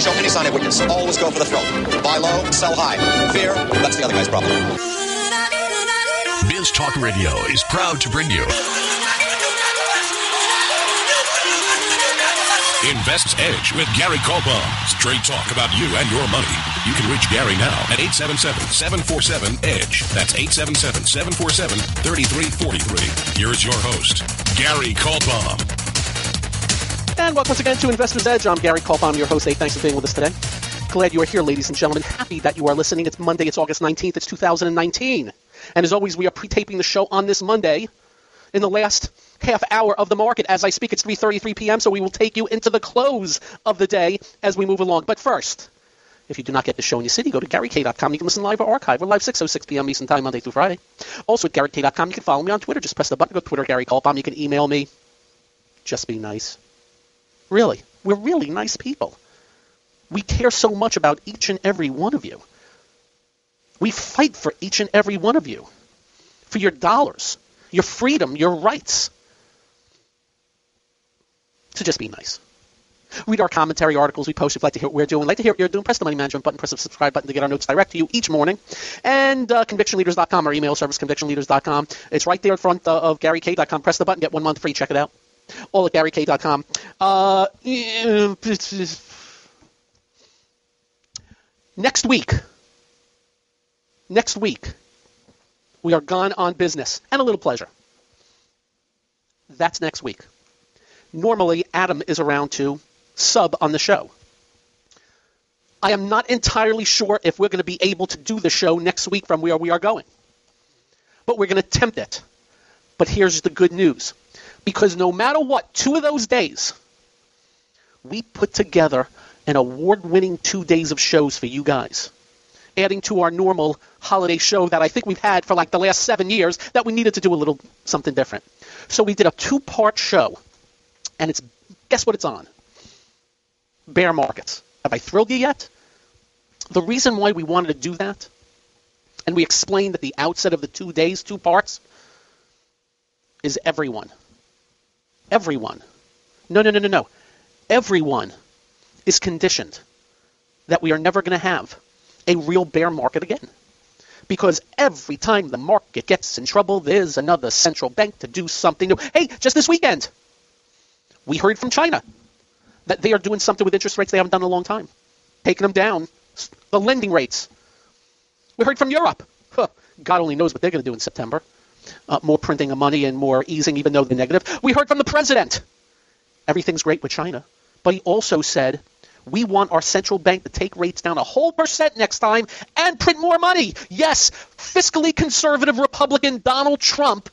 never show any sign of weakness. Always go for the throat. Buy low, sell high. Fear, that's the other guy's problem. Biz Talk Radio is proud to bring you Investor's Edge with Gary Kaltbaum. Straight talk about you and your money. You can reach Gary now at 877-747-EDGE. That's 877-747-3343. Here's your host, Gary Kaltbaum. And welcome once again to Investors Edge. I'm Gary Kolb. I'm your host. Hey, thanks for being with us today. Glad you are here, ladies and gentlemen. Happy that you are listening. It's Monday. It's August 19th. It's 2019. And as always, we are pre-taping the show on this Monday in the last half hour of the market. As I speak, it's 3.33 p.m., so we will take you into the close of the day as we move along. But first, if you do not get the show in your city, go to GaryK.com. You can listen live or archive. We're live 6.06 p.m. Eastern Time, Monday through Friday. Also at GaryK.com, you can follow me on Twitter. Just press the button, go to Twitter, Gary Kaltbaum. You can email me. Just be nice. Really. We're really nice people. We care so much about each and every one of you. We fight for each and every one of you, for your dollars, your freedom, your rights. So just be nice. Read our commentary articles we post if you'd like to hear what we're doing. Like to hear what you're doing, press the money management button, press the subscribe button to get our notes direct to you each morning. And uh, convictionleaders.com, our email service, convictionleaders.com. It's right there in front uh, of GaryK.com. Press the button, get one month free. Check it out. All at GaryK.com. Uh, next week, next week, we are gone on business and a little pleasure. That's next week. Normally, Adam is around to sub on the show. I am not entirely sure if we're going to be able to do the show next week from where we are going. But we're going to attempt it. But here's the good news. Because no matter what, two of those days, we put together an award winning two days of shows for you guys. Adding to our normal holiday show that I think we've had for like the last seven years, that we needed to do a little something different. So we did a two part show. And it's, guess what it's on? Bear markets. Have I thrilled you yet? The reason why we wanted to do that, and we explained at the outset of the two days, two parts, is everyone. Everyone. No, no, no, no, no. Everyone is conditioned that we are never going to have a real bear market again. Because every time the market gets in trouble, there's another central bank to do something new. Hey, just this weekend, we heard from China that they are doing something with interest rates they haven't done in a long time, taking them down, the lending rates. We heard from Europe. Huh, God only knows what they're going to do in September. Uh, more printing of money and more easing, even though they're negative. We heard from the president. Everything's great with China. But he also said, we want our central bank to take rates down a whole percent next time and print more money. Yes, fiscally conservative Republican Donald Trump,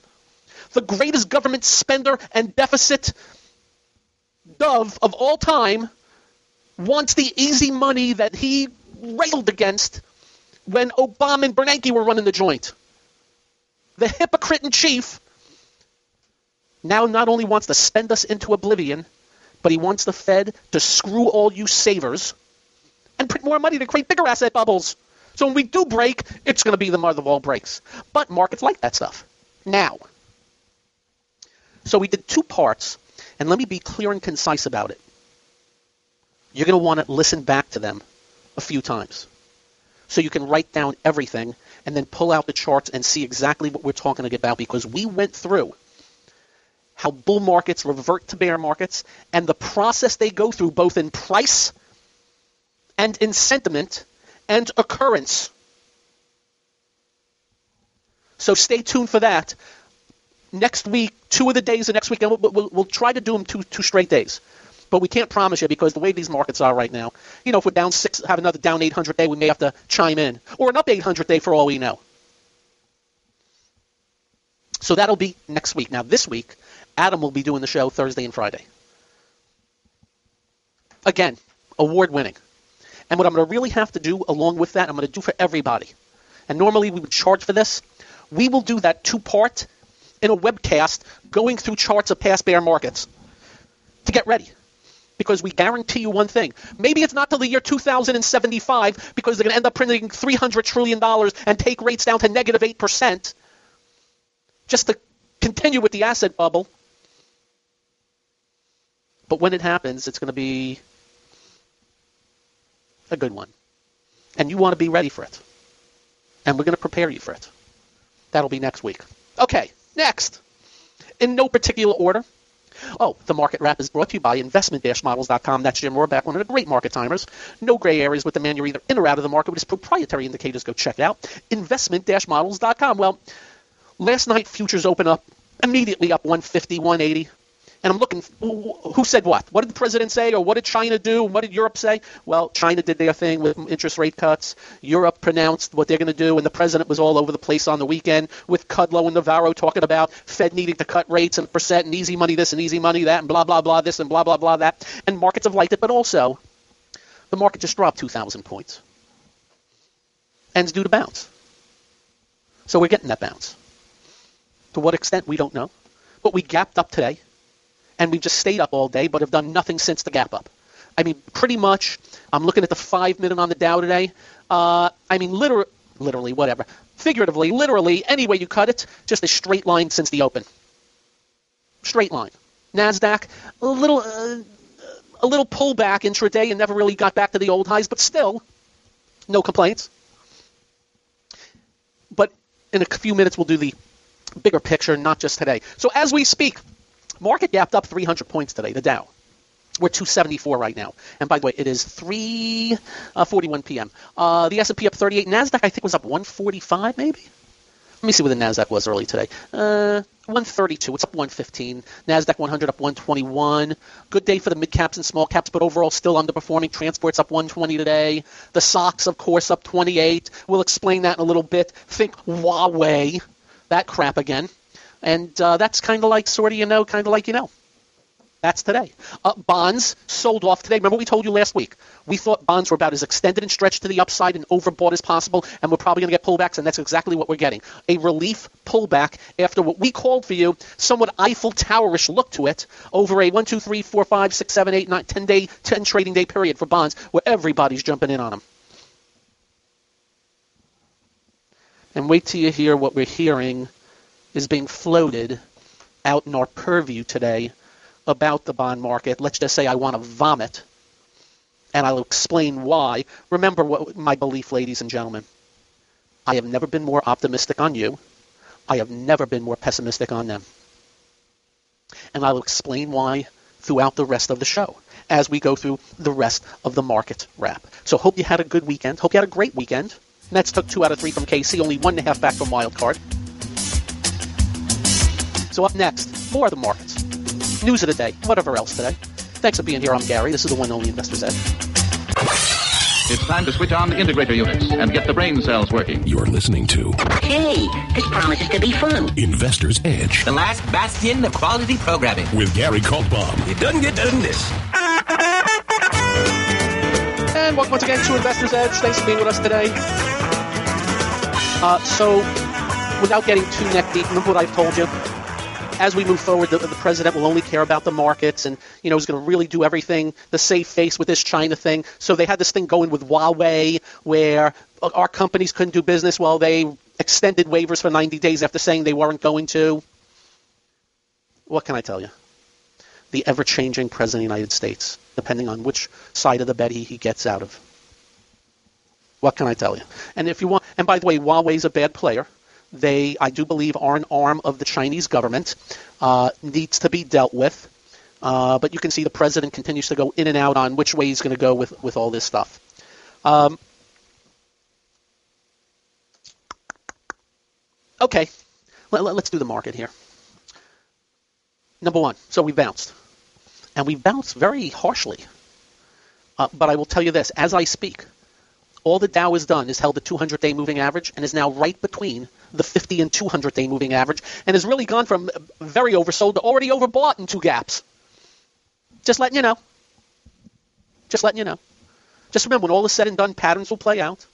the greatest government spender and deficit dove of all time, wants the easy money that he railed against when Obama and Bernanke were running the joint. The hypocrite in chief now not only wants to spend us into oblivion, but he wants the Fed to screw all you savers and print more money to create bigger asset bubbles. So when we do break, it's going to be the mother of all breaks. But markets like that stuff. Now, so we did two parts, and let me be clear and concise about it. You're going to want to listen back to them a few times. So you can write down everything and then pull out the charts and see exactly what we're talking about because we went through how bull markets revert to bear markets and the process they go through both in price and in sentiment and occurrence. So stay tuned for that. Next week, two of the days of next week, and we'll, we'll, we'll try to do them two, two straight days. But we can't promise you because the way these markets are right now, you know, if we're down six, have another down 800 day, we may have to chime in, or an up 800 day for all we know. So that'll be next week. Now, this week, Adam will be doing the show Thursday and Friday. Again, award winning. And what I'm going to really have to do along with that, I'm going to do for everybody. And normally we would charge for this. We will do that two part in a webcast going through charts of past bear markets to get ready. Because we guarantee you one thing. Maybe it's not till the year 2075 because they're going to end up printing $300 trillion and take rates down to negative 8% just to continue with the asset bubble. But when it happens, it's going to be a good one. And you want to be ready for it. And we're going to prepare you for it. That'll be next week. Okay, next. In no particular order. Oh, the market wrap is brought to you by investment-models.com. That's Jim Rohrback, one of the great market timers. No gray areas with the man. You're either in or out of the market with his proprietary indicators. Go check it out. Investment-models.com. Well, last night futures open up immediately up 150, 180 and I'm looking who said what? What did the president say, or what did China do? What did Europe say? Well, China did their thing with interest rate cuts. Europe pronounced what they're going to do, and the president was all over the place on the weekend with Kudlow and Navarro talking about Fed needing to cut rates and percent and easy money this and easy money that and blah blah blah this and blah blah blah that. And markets have liked it, but also the market just dropped 2,000 points, and it's due to bounce. So we're getting that bounce. To what extent we don't know, but we gapped up today and we've just stayed up all day, but have done nothing since the gap up. I mean, pretty much. I'm looking at the five minute on the Dow today. Uh, I mean, literally, literally, whatever. Figuratively, literally, any way you cut it, just a straight line since the open. Straight line. Nasdaq, a little, uh, a little pullback intraday and never really got back to the old highs, but still, no complaints. But in a few minutes, we'll do the bigger picture, not just today. So as we speak, Market gapped up 300 points today, the Dow. We're 274 right now. And by the way, it is 3:41 uh, p.m. Uh, the S&P up 38. Nasdaq I think was up 145 maybe. Let me see what the Nasdaq was early today. Uh, 132. It's up 115. Nasdaq 100 up 121. Good day for the mid caps and small caps, but overall still underperforming. Transports up 120 today. The SOX, of course, up 28. We'll explain that in a little bit. Think Huawei, that crap again. And uh, that's kind of like sort of you know, kind of like you know. That's today. Uh, bonds sold off today. Remember what we told you last week? We thought bonds were about as extended and stretched to the upside and overbought as possible, and we're probably going to get pullbacks, and that's exactly what we're getting. A relief pullback after what we called for you, somewhat Eiffel Towerish look to it, over a 1, 2, 3, 4, 5, 6, 7, 8, 9, 10 day, 10 trading day period for bonds where everybody's jumping in on them. And wait till you hear what we're hearing is being floated out in our purview today about the bond market. Let's just say I want to vomit, and I'll explain why. Remember what my belief, ladies and gentlemen. I have never been more optimistic on you. I have never been more pessimistic on them. And I'll explain why throughout the rest of the show as we go through the rest of the market wrap. So hope you had a good weekend. Hope you had a great weekend. Mets took two out of three from KC, only one and a half back from wild card. So up next, more of the markets. News of the day, whatever else today. Thanks for being here. I'm Gary. This is the one only Investor's Edge. It's time to switch on the integrator units and get the brain cells working. You're listening to Hey, this promises to be fun. Investor's Edge The last bastion of quality programming. with Gary Kaltbaum. It doesn't get better than this. And welcome once again to Investor's Edge. Thanks for being with us today. Uh, so, without getting too neck deep, remember what I've told you? As we move forward, the, the, president will only care about the markets, and you know is going to really do everything the safe face with this China thing. So they had this thing going with Huawei, where our companies couldn't do business while they extended waivers for 90 days after saying they weren't going to. What can I tell you? The ever-changing president of the United States, depending on which side of the bed he, he gets out of. What can I tell you? And if you want, and by the way, Huawei's a bad player they, I do believe, are an arm of the Chinese government, uh, needs to be dealt with. Uh, but you can see the president continues to go in and out on which way he's going to go with, with all this stuff. Um, okay, let, us let, do the market here. Number one, so we bounced. And we bounced very harshly. Uh, but I will tell you this as I speak, all the Dow has done is held the 200 day moving average and is now right between the 50 and 200 day moving average and has really gone from very oversold to already overbought in two gaps. Just letting you know. Just letting you know. Just remember, when all is said and done, patterns will play out.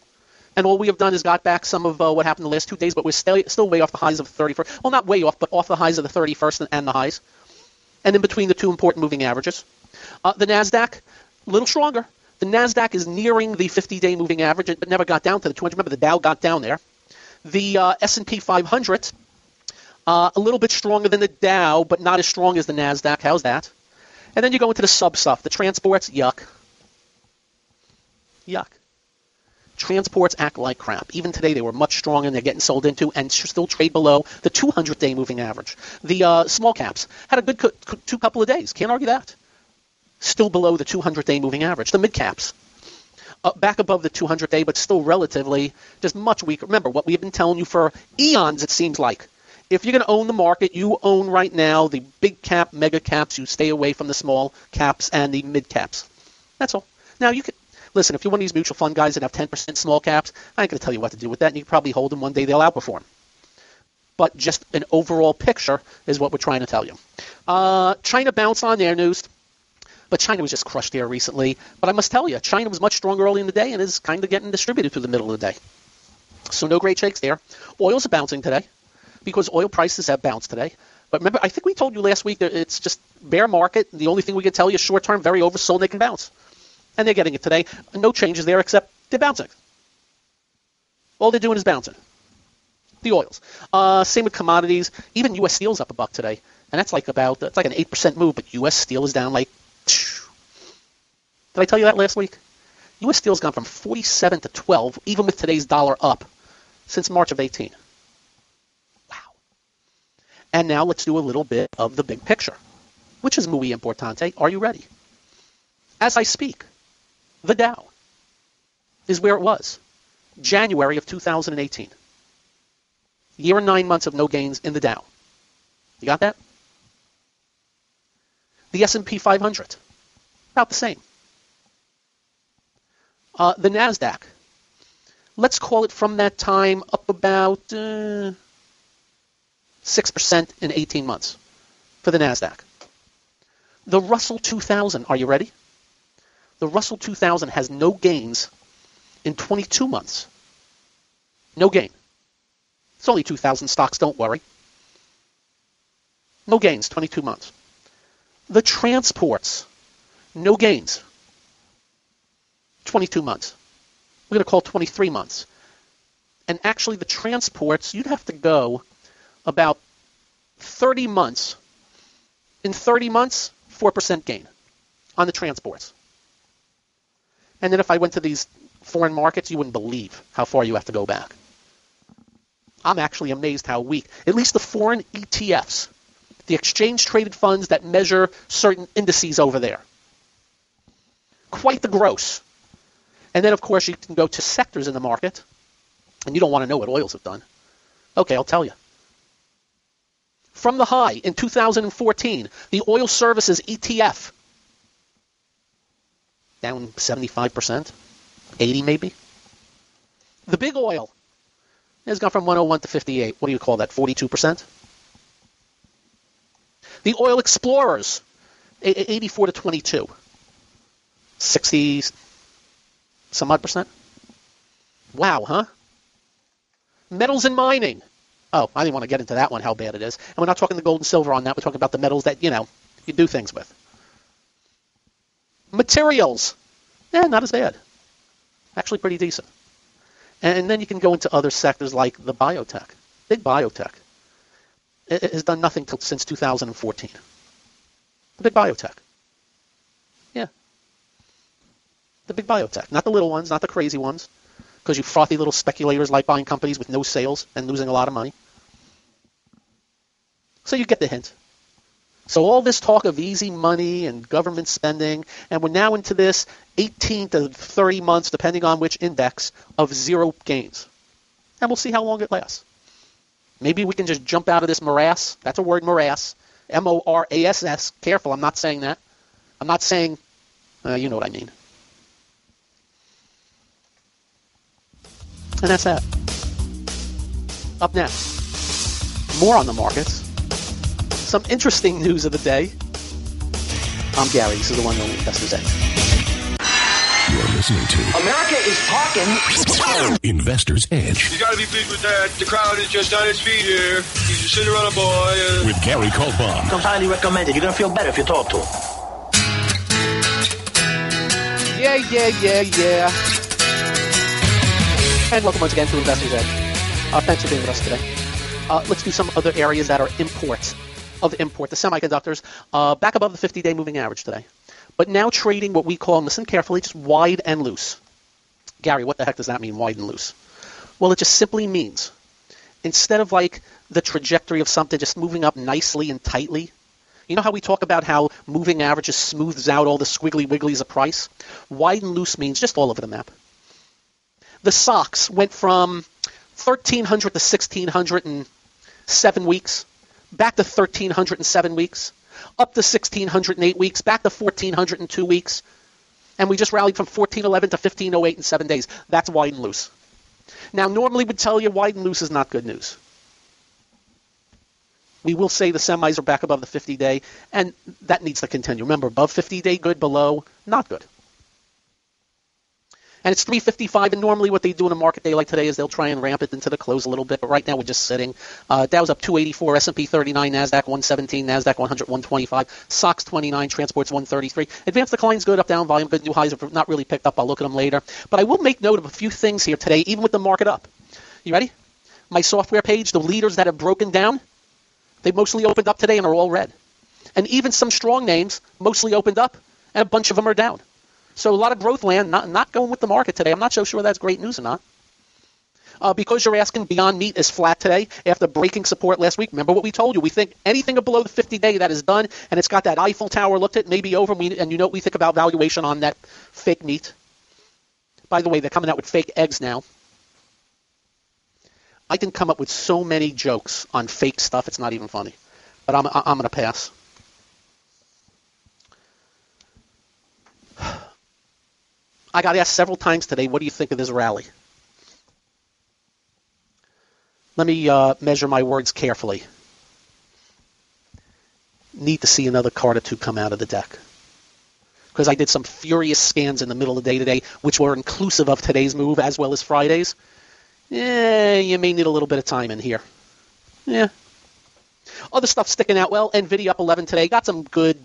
And all we have done is got back some of uh, what happened the last two days, but we're still, still way off the highs of the 31st. Well, not way off, but off the highs of the 31st and, and the highs. And in between the two important moving averages. Uh, the NASDAQ, a little stronger. The NASDAQ is nearing the 50-day moving average, but never got down to the 200. Remember, the Dow got down there. The uh, S&P 500, uh, a little bit stronger than the Dow, but not as strong as the NASDAQ. How's that? And then you go into the sub stuff. The transports, yuck. Yuck. Transports act like crap. Even today, they were much stronger and they're getting sold into and still trade below the 200 day moving average. The uh, small caps had a good co- two couple of days. Can't argue that. Still below the 200 day moving average. The mid caps back above the 200 day, but still relatively just much weaker. Remember what we've been telling you for eons, it seems like. If you're going to own the market, you own right now the big cap, mega caps. You stay away from the small caps and the mid caps. That's all. Now you can listen. If you're one of these mutual fund guys that have 10% small caps, I ain't going to tell you what to do with that. And you can probably hold them one day; they'll outperform. But just an overall picture is what we're trying to tell you. Uh, China bounced on their news. But China was just crushed there recently. But I must tell you, China was much stronger early in the day and is kind of getting distributed through the middle of the day. So no great shakes there. Oil's bouncing today because oil prices have bounced today. But remember, I think we told you last week that it's just bear market. The only thing we can tell you is short term, very oversold, they can bounce. And they're getting it today. No changes there except they're bouncing. All they're doing is bouncing. The oils. Uh, same with commodities. Even U.S. Steel's up a buck today, and that's like about it's like an eight percent move. But U.S. Steel is down like. Did I tell you that last week? U.S. Steel's gone from 47 to 12, even with today's dollar up, since March of 18. Wow. And now let's do a little bit of the big picture, which is muy importante. Are you ready? As I speak, the Dow is where it was, January of 2018. Year and nine months of no gains in the Dow. You got that? The S&P 500, about the same. Uh, the Nasdaq, let's call it from that time up about uh, six uh, percent in 18 months for the Nasdaq. The Russell 2000, are you ready? The Russell 2000 has no gains in 22 months. No gain. It's only 2,000 stocks, don't worry. No gains, 22 months. The transports, no gains. 22 months. We're going to call 23 months. And actually, the transports, you'd have to go about 30 months. In 30 months, 4% gain on the transports. And then if I went to these foreign markets, you wouldn't believe how far you have to go back. I'm actually amazed how weak, at least the foreign ETFs, the exchange traded funds that measure certain indices over there. Quite the gross. And then, of course, you can go to sectors in the market, and you don't want to know what oils have done. Okay, I'll tell you. From the high in 2014, the oil services ETF down 75%, 80 maybe. The big oil has gone from 101 to 58. What do you call that? 42%? The oil explorers, 84 to 22. 60 some odd percent. Wow, huh? Metals and mining. Oh, I didn't want to get into that one, how bad it is. And we're not talking the gold and silver on that. We're talking about the metals that, you know, you do things with. Materials. Eh, not as bad. Actually pretty decent. And then you can go into other sectors like the biotech. Big biotech. It has done nothing till, since 2014. The big biotech. Yeah. The big biotech. Not the little ones, not the crazy ones. Because you frothy little speculators like buying companies with no sales and losing a lot of money. So you get the hint. So all this talk of easy money and government spending, and we're now into this 18 to 30 months, depending on which index, of zero gains. And we'll see how long it lasts. Maybe we can just jump out of this morass. That's a word, morass. M-O-R-A-S-S. Careful, I'm not saying that. I'm not saying, uh, you know what I mean. And that's that. Up next, more on the markets some interesting news of the day. I'm Gary. This is the one only Investor's Edge. You're listening to America is talking. Investor's Edge You gotta be pleased with that. The crowd is just on its feet here. He's just sitting around a Cinderella boy. Uh, with Gary Kaltbaum. Comes highly recommended. You're gonna feel better if you talk to him. Yeah, yeah, yeah, yeah. And welcome once again to Investor's Edge. Uh, thanks for being with us today. Uh, let's do some other areas that are imports of import, the semiconductors, uh, back above the 50-day moving average today. But now trading what we call, listen carefully, just wide and loose. Gary, what the heck does that mean, wide and loose? Well, it just simply means instead of like the trajectory of something just moving up nicely and tightly, you know how we talk about how moving averages smooths out all the squiggly wigglies of price? Wide and loose means just all over the map. The SOX went from 1300 to 1600 in seven weeks, back to 1307 weeks, up to 1608 weeks, back to 1402 weeks, and we just rallied from 1411 to 1508 in seven days. That's wide and loose. Now, normally we'd tell you wide and loose is not good news. We will say the semis are back above the 50 day, and that needs to continue. Remember, above 50 day, good, below, not good. And it's 355, and normally what they do in a market day like today is they'll try and ramp it into the close a little bit, but right now we're just sitting. Uh, Dow's up 284, S&P 39, NASDAQ 117, NASDAQ 100, 125, SOX 29, Transports 133. Advanced declines good, up, down, volume good, new highs have not really picked up. I'll look at them later. But I will make note of a few things here today, even with the market up. You ready? My software page, the leaders that have broken down, they mostly opened up today and are all red. And even some strong names mostly opened up, and a bunch of them are down. So a lot of growth land not, not going with the market today. I'm not so sure that's great news or not. Uh, because you're asking, Beyond Meat is flat today after breaking support last week. Remember what we told you? We think anything below the 50 day that is done, and it's got that Eiffel Tower looked at, maybe over. And you know what we think about valuation on that fake meat. By the way, they're coming out with fake eggs now. I can come up with so many jokes on fake stuff, it's not even funny. But I'm, I'm going to pass. I got asked several times today, what do you think of this rally? Let me uh, measure my words carefully. Need to see another card or two come out of the deck. Because I did some furious scans in the middle of the day today, which were inclusive of today's move as well as Friday's. Yeah, you may need a little bit of time in here. Yeah. Other stuff sticking out well. Nvidia up 11 today. Got some good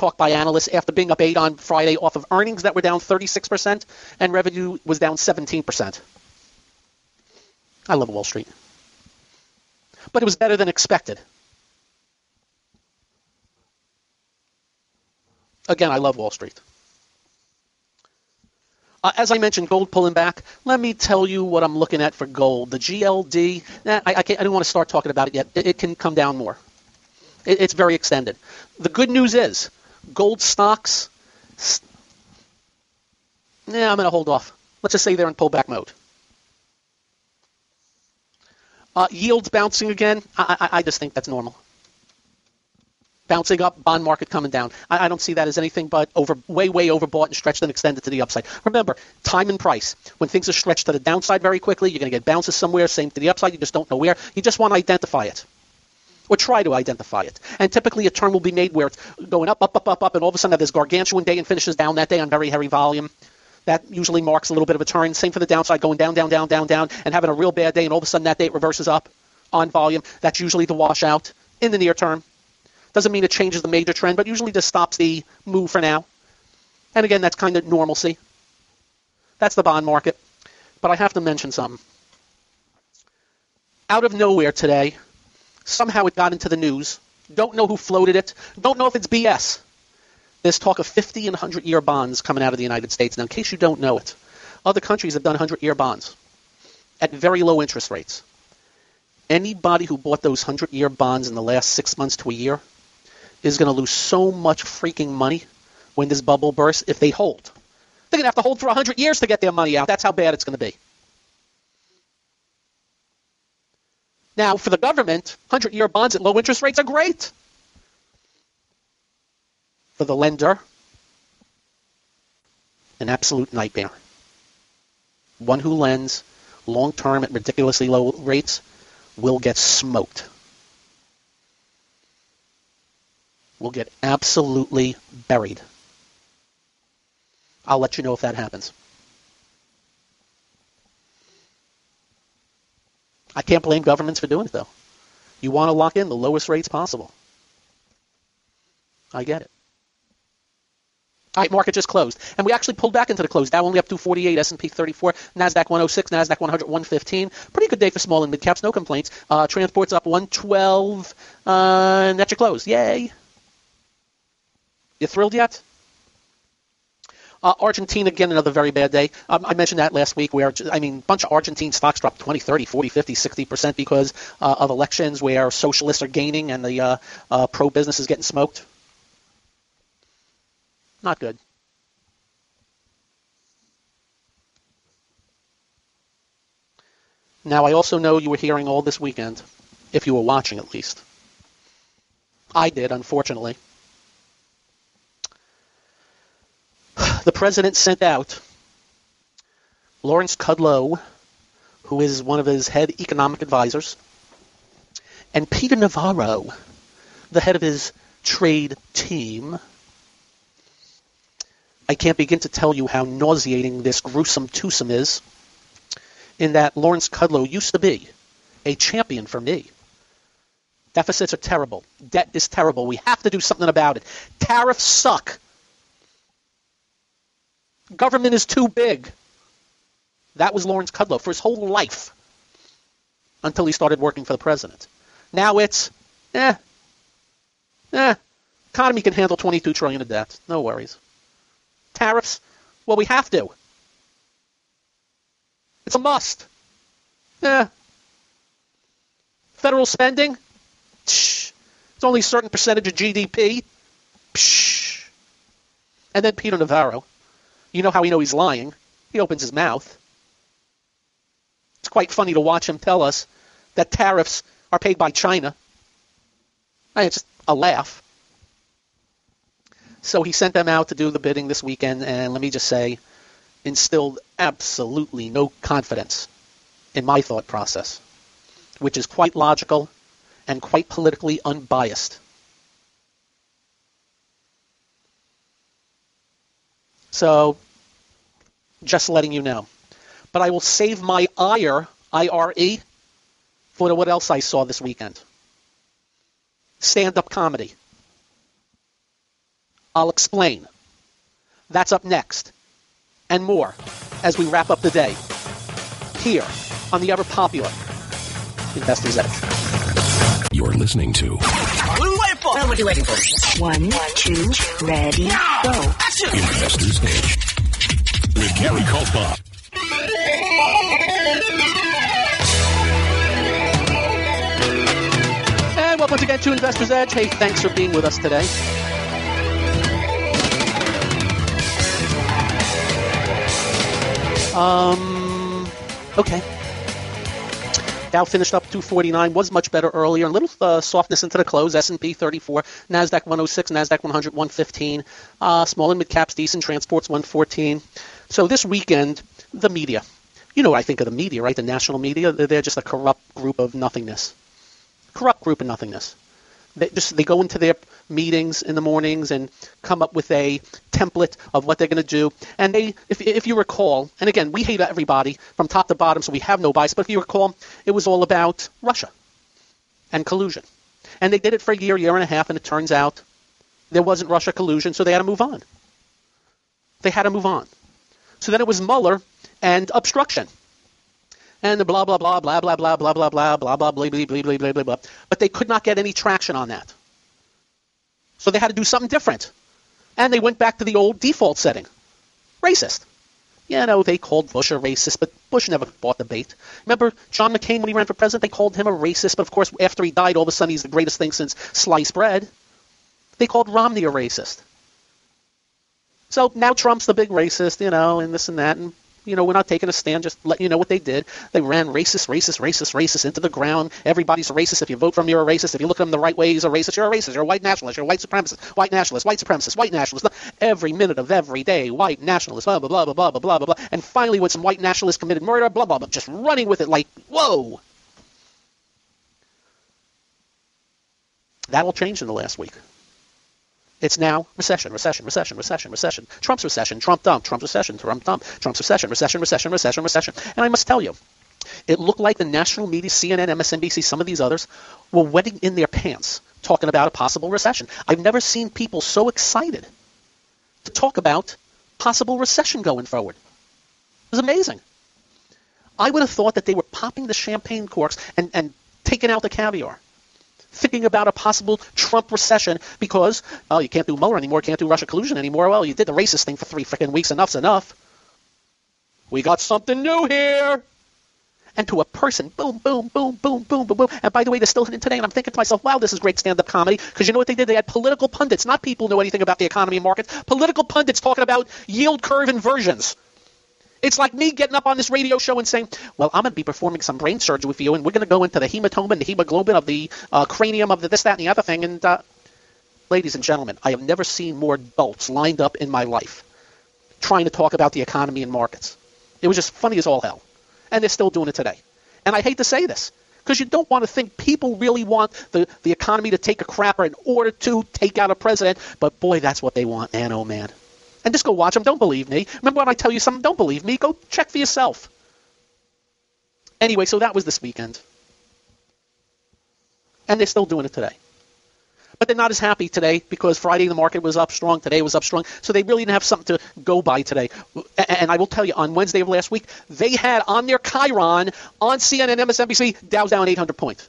talk by analysts after being up 8 on Friday off of earnings that were down 36% and revenue was down 17%. I love Wall Street. But it was better than expected. Again, I love Wall Street. Uh, as I mentioned, gold pulling back. Let me tell you what I'm looking at for gold. The GLD, I, I, I don't want to start talking about it yet. It, it can come down more. It, it's very extended. The good news is gold stocks, yeah, I'm going to hold off. Let's just say they're in pullback mode. Uh, yields bouncing again, I, I, I, just think that's normal. Bouncing up, bond market coming down. I, I, don't see that as anything but over, way, way overbought and stretched and extended to the upside. Remember, time and price. When things are stretched to the downside very quickly, you're going to get bounces somewhere, same to the upside, you just don't know where. You just want to identify it or try to identify it. And typically a turn will be made where it's going up, up, up, up, up, and all of a sudden this gargantuan day and finishes down that day on very heavy volume. That usually marks a little bit of a turn. Same for the downside, going down, down, down, down, down, and having a real bad day, and all of a sudden that day it reverses up on volume. That's usually the washout in the near term. Doesn't mean it changes the major trend, but usually just stops the move for now. And again, that's kind of normalcy. That's the bond market. But I have to mention something. Out of nowhere today, Somehow it got into the news. Don't know who floated it. Don't know if it's BS. There's talk of 50 and 100 year bonds coming out of the United States. Now, in case you don't know it, other countries have done 100 year bonds at very low interest rates. Anybody who bought those 100 year bonds in the last six months to a year is going to lose so much freaking money when this bubble bursts if they hold. They're going to have to hold for 100 years to get their money out. That's how bad it's going to be. Now, for the government, 100 year bonds at low interest rates are great. For the lender, an absolute nightmare. One who lends long term at ridiculously low rates will get smoked. Will get absolutely buried. I'll let you know if that happens. I can't blame governments for doing it, though. You want to lock in the lowest rates possible. I get it. All right, market just closed, and we actually pulled back into the close. Dow only up 248, S&P 34, Nasdaq 106, Nasdaq 100, 115. Pretty good day for small and mid caps, no complaints. Uh, transports up 112, uh, and that's your close. Yay! You thrilled yet? Uh, Argentina, again, another very bad day. Um, I mentioned that last week where, I mean, a bunch of Argentine stocks dropped 20, 30, 40, 50, 60% because uh, of elections where socialists are gaining and the uh, uh, pro-business is getting smoked. Not good. Now, I also know you were hearing all this weekend, if you were watching at least. I did, unfortunately. The president sent out Lawrence Kudlow, who is one of his head economic advisors, and Peter Navarro, the head of his trade team. I can't begin to tell you how nauseating this gruesome twosome is, in that Lawrence Kudlow used to be a champion for me. Deficits are terrible. Debt is terrible. We have to do something about it. Tariffs suck. Government is too big. That was Lawrence Kudlow for his whole life until he started working for the president. Now it's, eh, eh, economy can handle 22 trillion of debt. No worries. Tariffs, well, we have to. It's a must. Eh. Federal spending, it's only a certain percentage of GDP. Psh. And then Peter Navarro. You know how we know he's lying? He opens his mouth. It's quite funny to watch him tell us that tariffs are paid by China. It's just a laugh. So he sent them out to do the bidding this weekend, and let me just say, instilled absolutely no confidence in my thought process, which is quite logical and quite politically unbiased. So, just letting you know. But I will save my ire, I-R-E, for what else I saw this weekend. Stand-up comedy. I'll explain. That's up next. And more as we wrap up the day. Here on the ever popular Investor's Edge. You're listening to What are we waiting for? What are waiting for? One, two, ready, go. Investor's Edge with Gary Kaltbaum. And welcome once again to Investor's Edge. Hey, thanks for being with us today. Um, okay. Dow finished up 249, was much better earlier. A little uh, softness into the close. S&P 34, Nasdaq 106, Nasdaq 100 115. Uh, small and mid caps decent. Transports 114. So this weekend, the media. You know what I think of the media, right? The national media. They're they're just a corrupt group of nothingness. Corrupt group of nothingness. They just they go into their meetings in the mornings and come up with a template of what they're going to do. And they, if, if you recall, and again, we hate everybody from top to bottom, so we have no bias. But if you recall, it was all about Russia and collusion. And they did it for a year, year and a half, and it turns out there wasn't Russia collusion, so they had to move on. They had to move on. So then it was Mueller and obstruction. And the blah blah blah blah blah blah blah blah blah blah blah blah blah blah blah blah blah blah. But they could not get any traction on that. So they had to do something different. And they went back to the old default setting. Racist. You know, they called Bush a racist, but Bush never bought the bait. Remember John McCain when he ran for president, they called him a racist, but of course after he died, all of a sudden he's the greatest thing since sliced bread. They called Romney a racist. So now Trump's the big racist, you know, and this and that, and you know, we're not taking a stand, just letting you know what they did. They ran racist, racist, racist, racist into the ground. Everybody's a racist. If you vote for him, you're a racist. If you look at him the right way, he's a racist. You're a racist. You're a white nationalist. You're a white supremacist. White nationalist. White supremacist. White nationalist. Every minute of every day, white nationalist. Blah blah blah blah blah blah blah blah. And finally, when some white nationalists committed murder, blah blah blah, just running with it like whoa. That all changed in the last week. It's now recession, recession, recession, recession, recession. Trump's recession, Trump dump, Trump's recession, Trump dump, Trump's recession, recession, recession, recession, recession. And I must tell you, it looked like the national media, CNN, MSNBC, some of these others, were wetting in their pants talking about a possible recession. I've never seen people so excited to talk about possible recession going forward. It was amazing. I would have thought that they were popping the champagne corks and, and taking out the caviar. Thinking about a possible Trump recession because, well, you can't do Mueller anymore, can't do Russia collusion anymore. Well, you did the racist thing for three freaking weeks. Enough's enough. We got something new here. And to a person, boom, boom, boom, boom, boom, boom, boom. And by the way, they're still hitting today. And I'm thinking to myself, wow, this is great stand-up comedy. Because you know what they did? They had political pundits, not people who know anything about the economy and markets. Political pundits talking about yield curve inversions. It's like me getting up on this radio show and saying, well, I'm going to be performing some brain surgery with you, and we're going to go into the hematoma and the hemoglobin of the uh, cranium of the this, that, and the other thing. And, uh, ladies and gentlemen, I have never seen more adults lined up in my life trying to talk about the economy and markets. It was just funny as all hell. And they're still doing it today. And I hate to say this, because you don't want to think people really want the, the economy to take a crapper in order to take out a president. But boy, that's what they want, man, oh man. And just go watch them. Don't believe me. Remember when I tell you something? Don't believe me. Go check for yourself. Anyway, so that was this weekend. And they're still doing it today. But they're not as happy today because Friday the market was up strong, today was up strong. So they really didn't have something to go by today. And I will tell you, on Wednesday of last week, they had on their Chiron on CNN, MSNBC, Dow's down 800 points.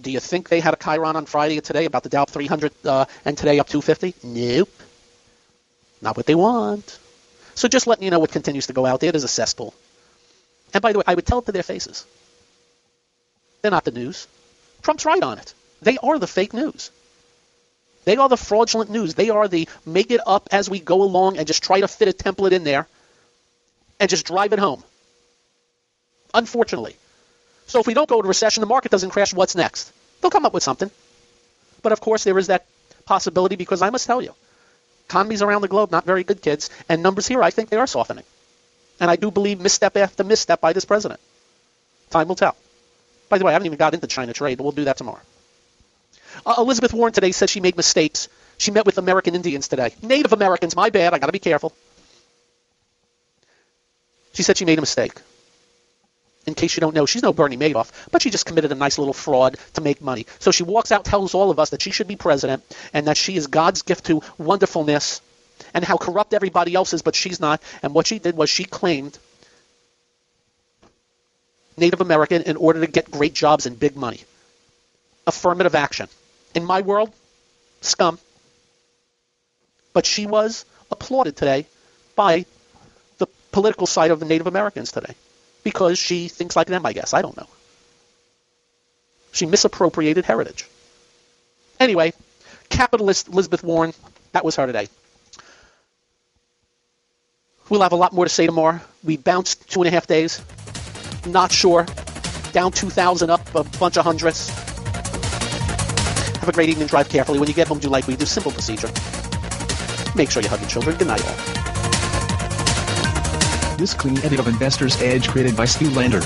Do you think they had a Chiron on Friday and today about the Dow 300 uh, and today up 250? Nope. Not what they want. So just letting you know what continues to go out there is a cesspool. And by the way, I would tell it to their faces. They're not the news. Trump's right on it. They are the fake news. They are the fraudulent news. They are the make it up as we go along and just try to fit a template in there and just drive it home. Unfortunately. So if we don't go to recession, the market doesn't crash, what's next? They'll come up with something. But of course, there is that possibility because I must tell you, economies around the globe, not very good, kids, and numbers here, I think they are softening. And I do believe misstep after misstep by this president. Time will tell. By the way, I haven't even got into China trade, but we'll do that tomorrow. Uh, Elizabeth Warren today says she made mistakes. She met with American Indians today. Native Americans, my bad, I got to be careful. She said she made a mistake. In case you don't know, she's no Bernie Madoff, but she just committed a nice little fraud to make money. So she walks out, tells all of us that she should be president and that she is God's gift to wonderfulness and how corrupt everybody else is, but she's not. And what she did was she claimed Native American in order to get great jobs and big money. Affirmative action in my world, scum. But she was applauded today by the political side of the Native Americans today because she thinks like them, I guess. I don't know. She misappropriated heritage. Anyway, capitalist Elizabeth Warren, that was her today. We'll have a lot more to say tomorrow. We bounced two and a half days. Not sure. Down 2,000, up a bunch of hundreds. Have a great evening. Drive carefully. When you get home, do like we do. Simple procedure. Make sure you hug your children. Good night, all. This clean edit of Investor's Edge created by Stu Lander.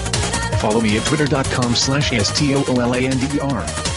Follow me at twitter.com slash S-T-O-O-L-A-N-D-E-R.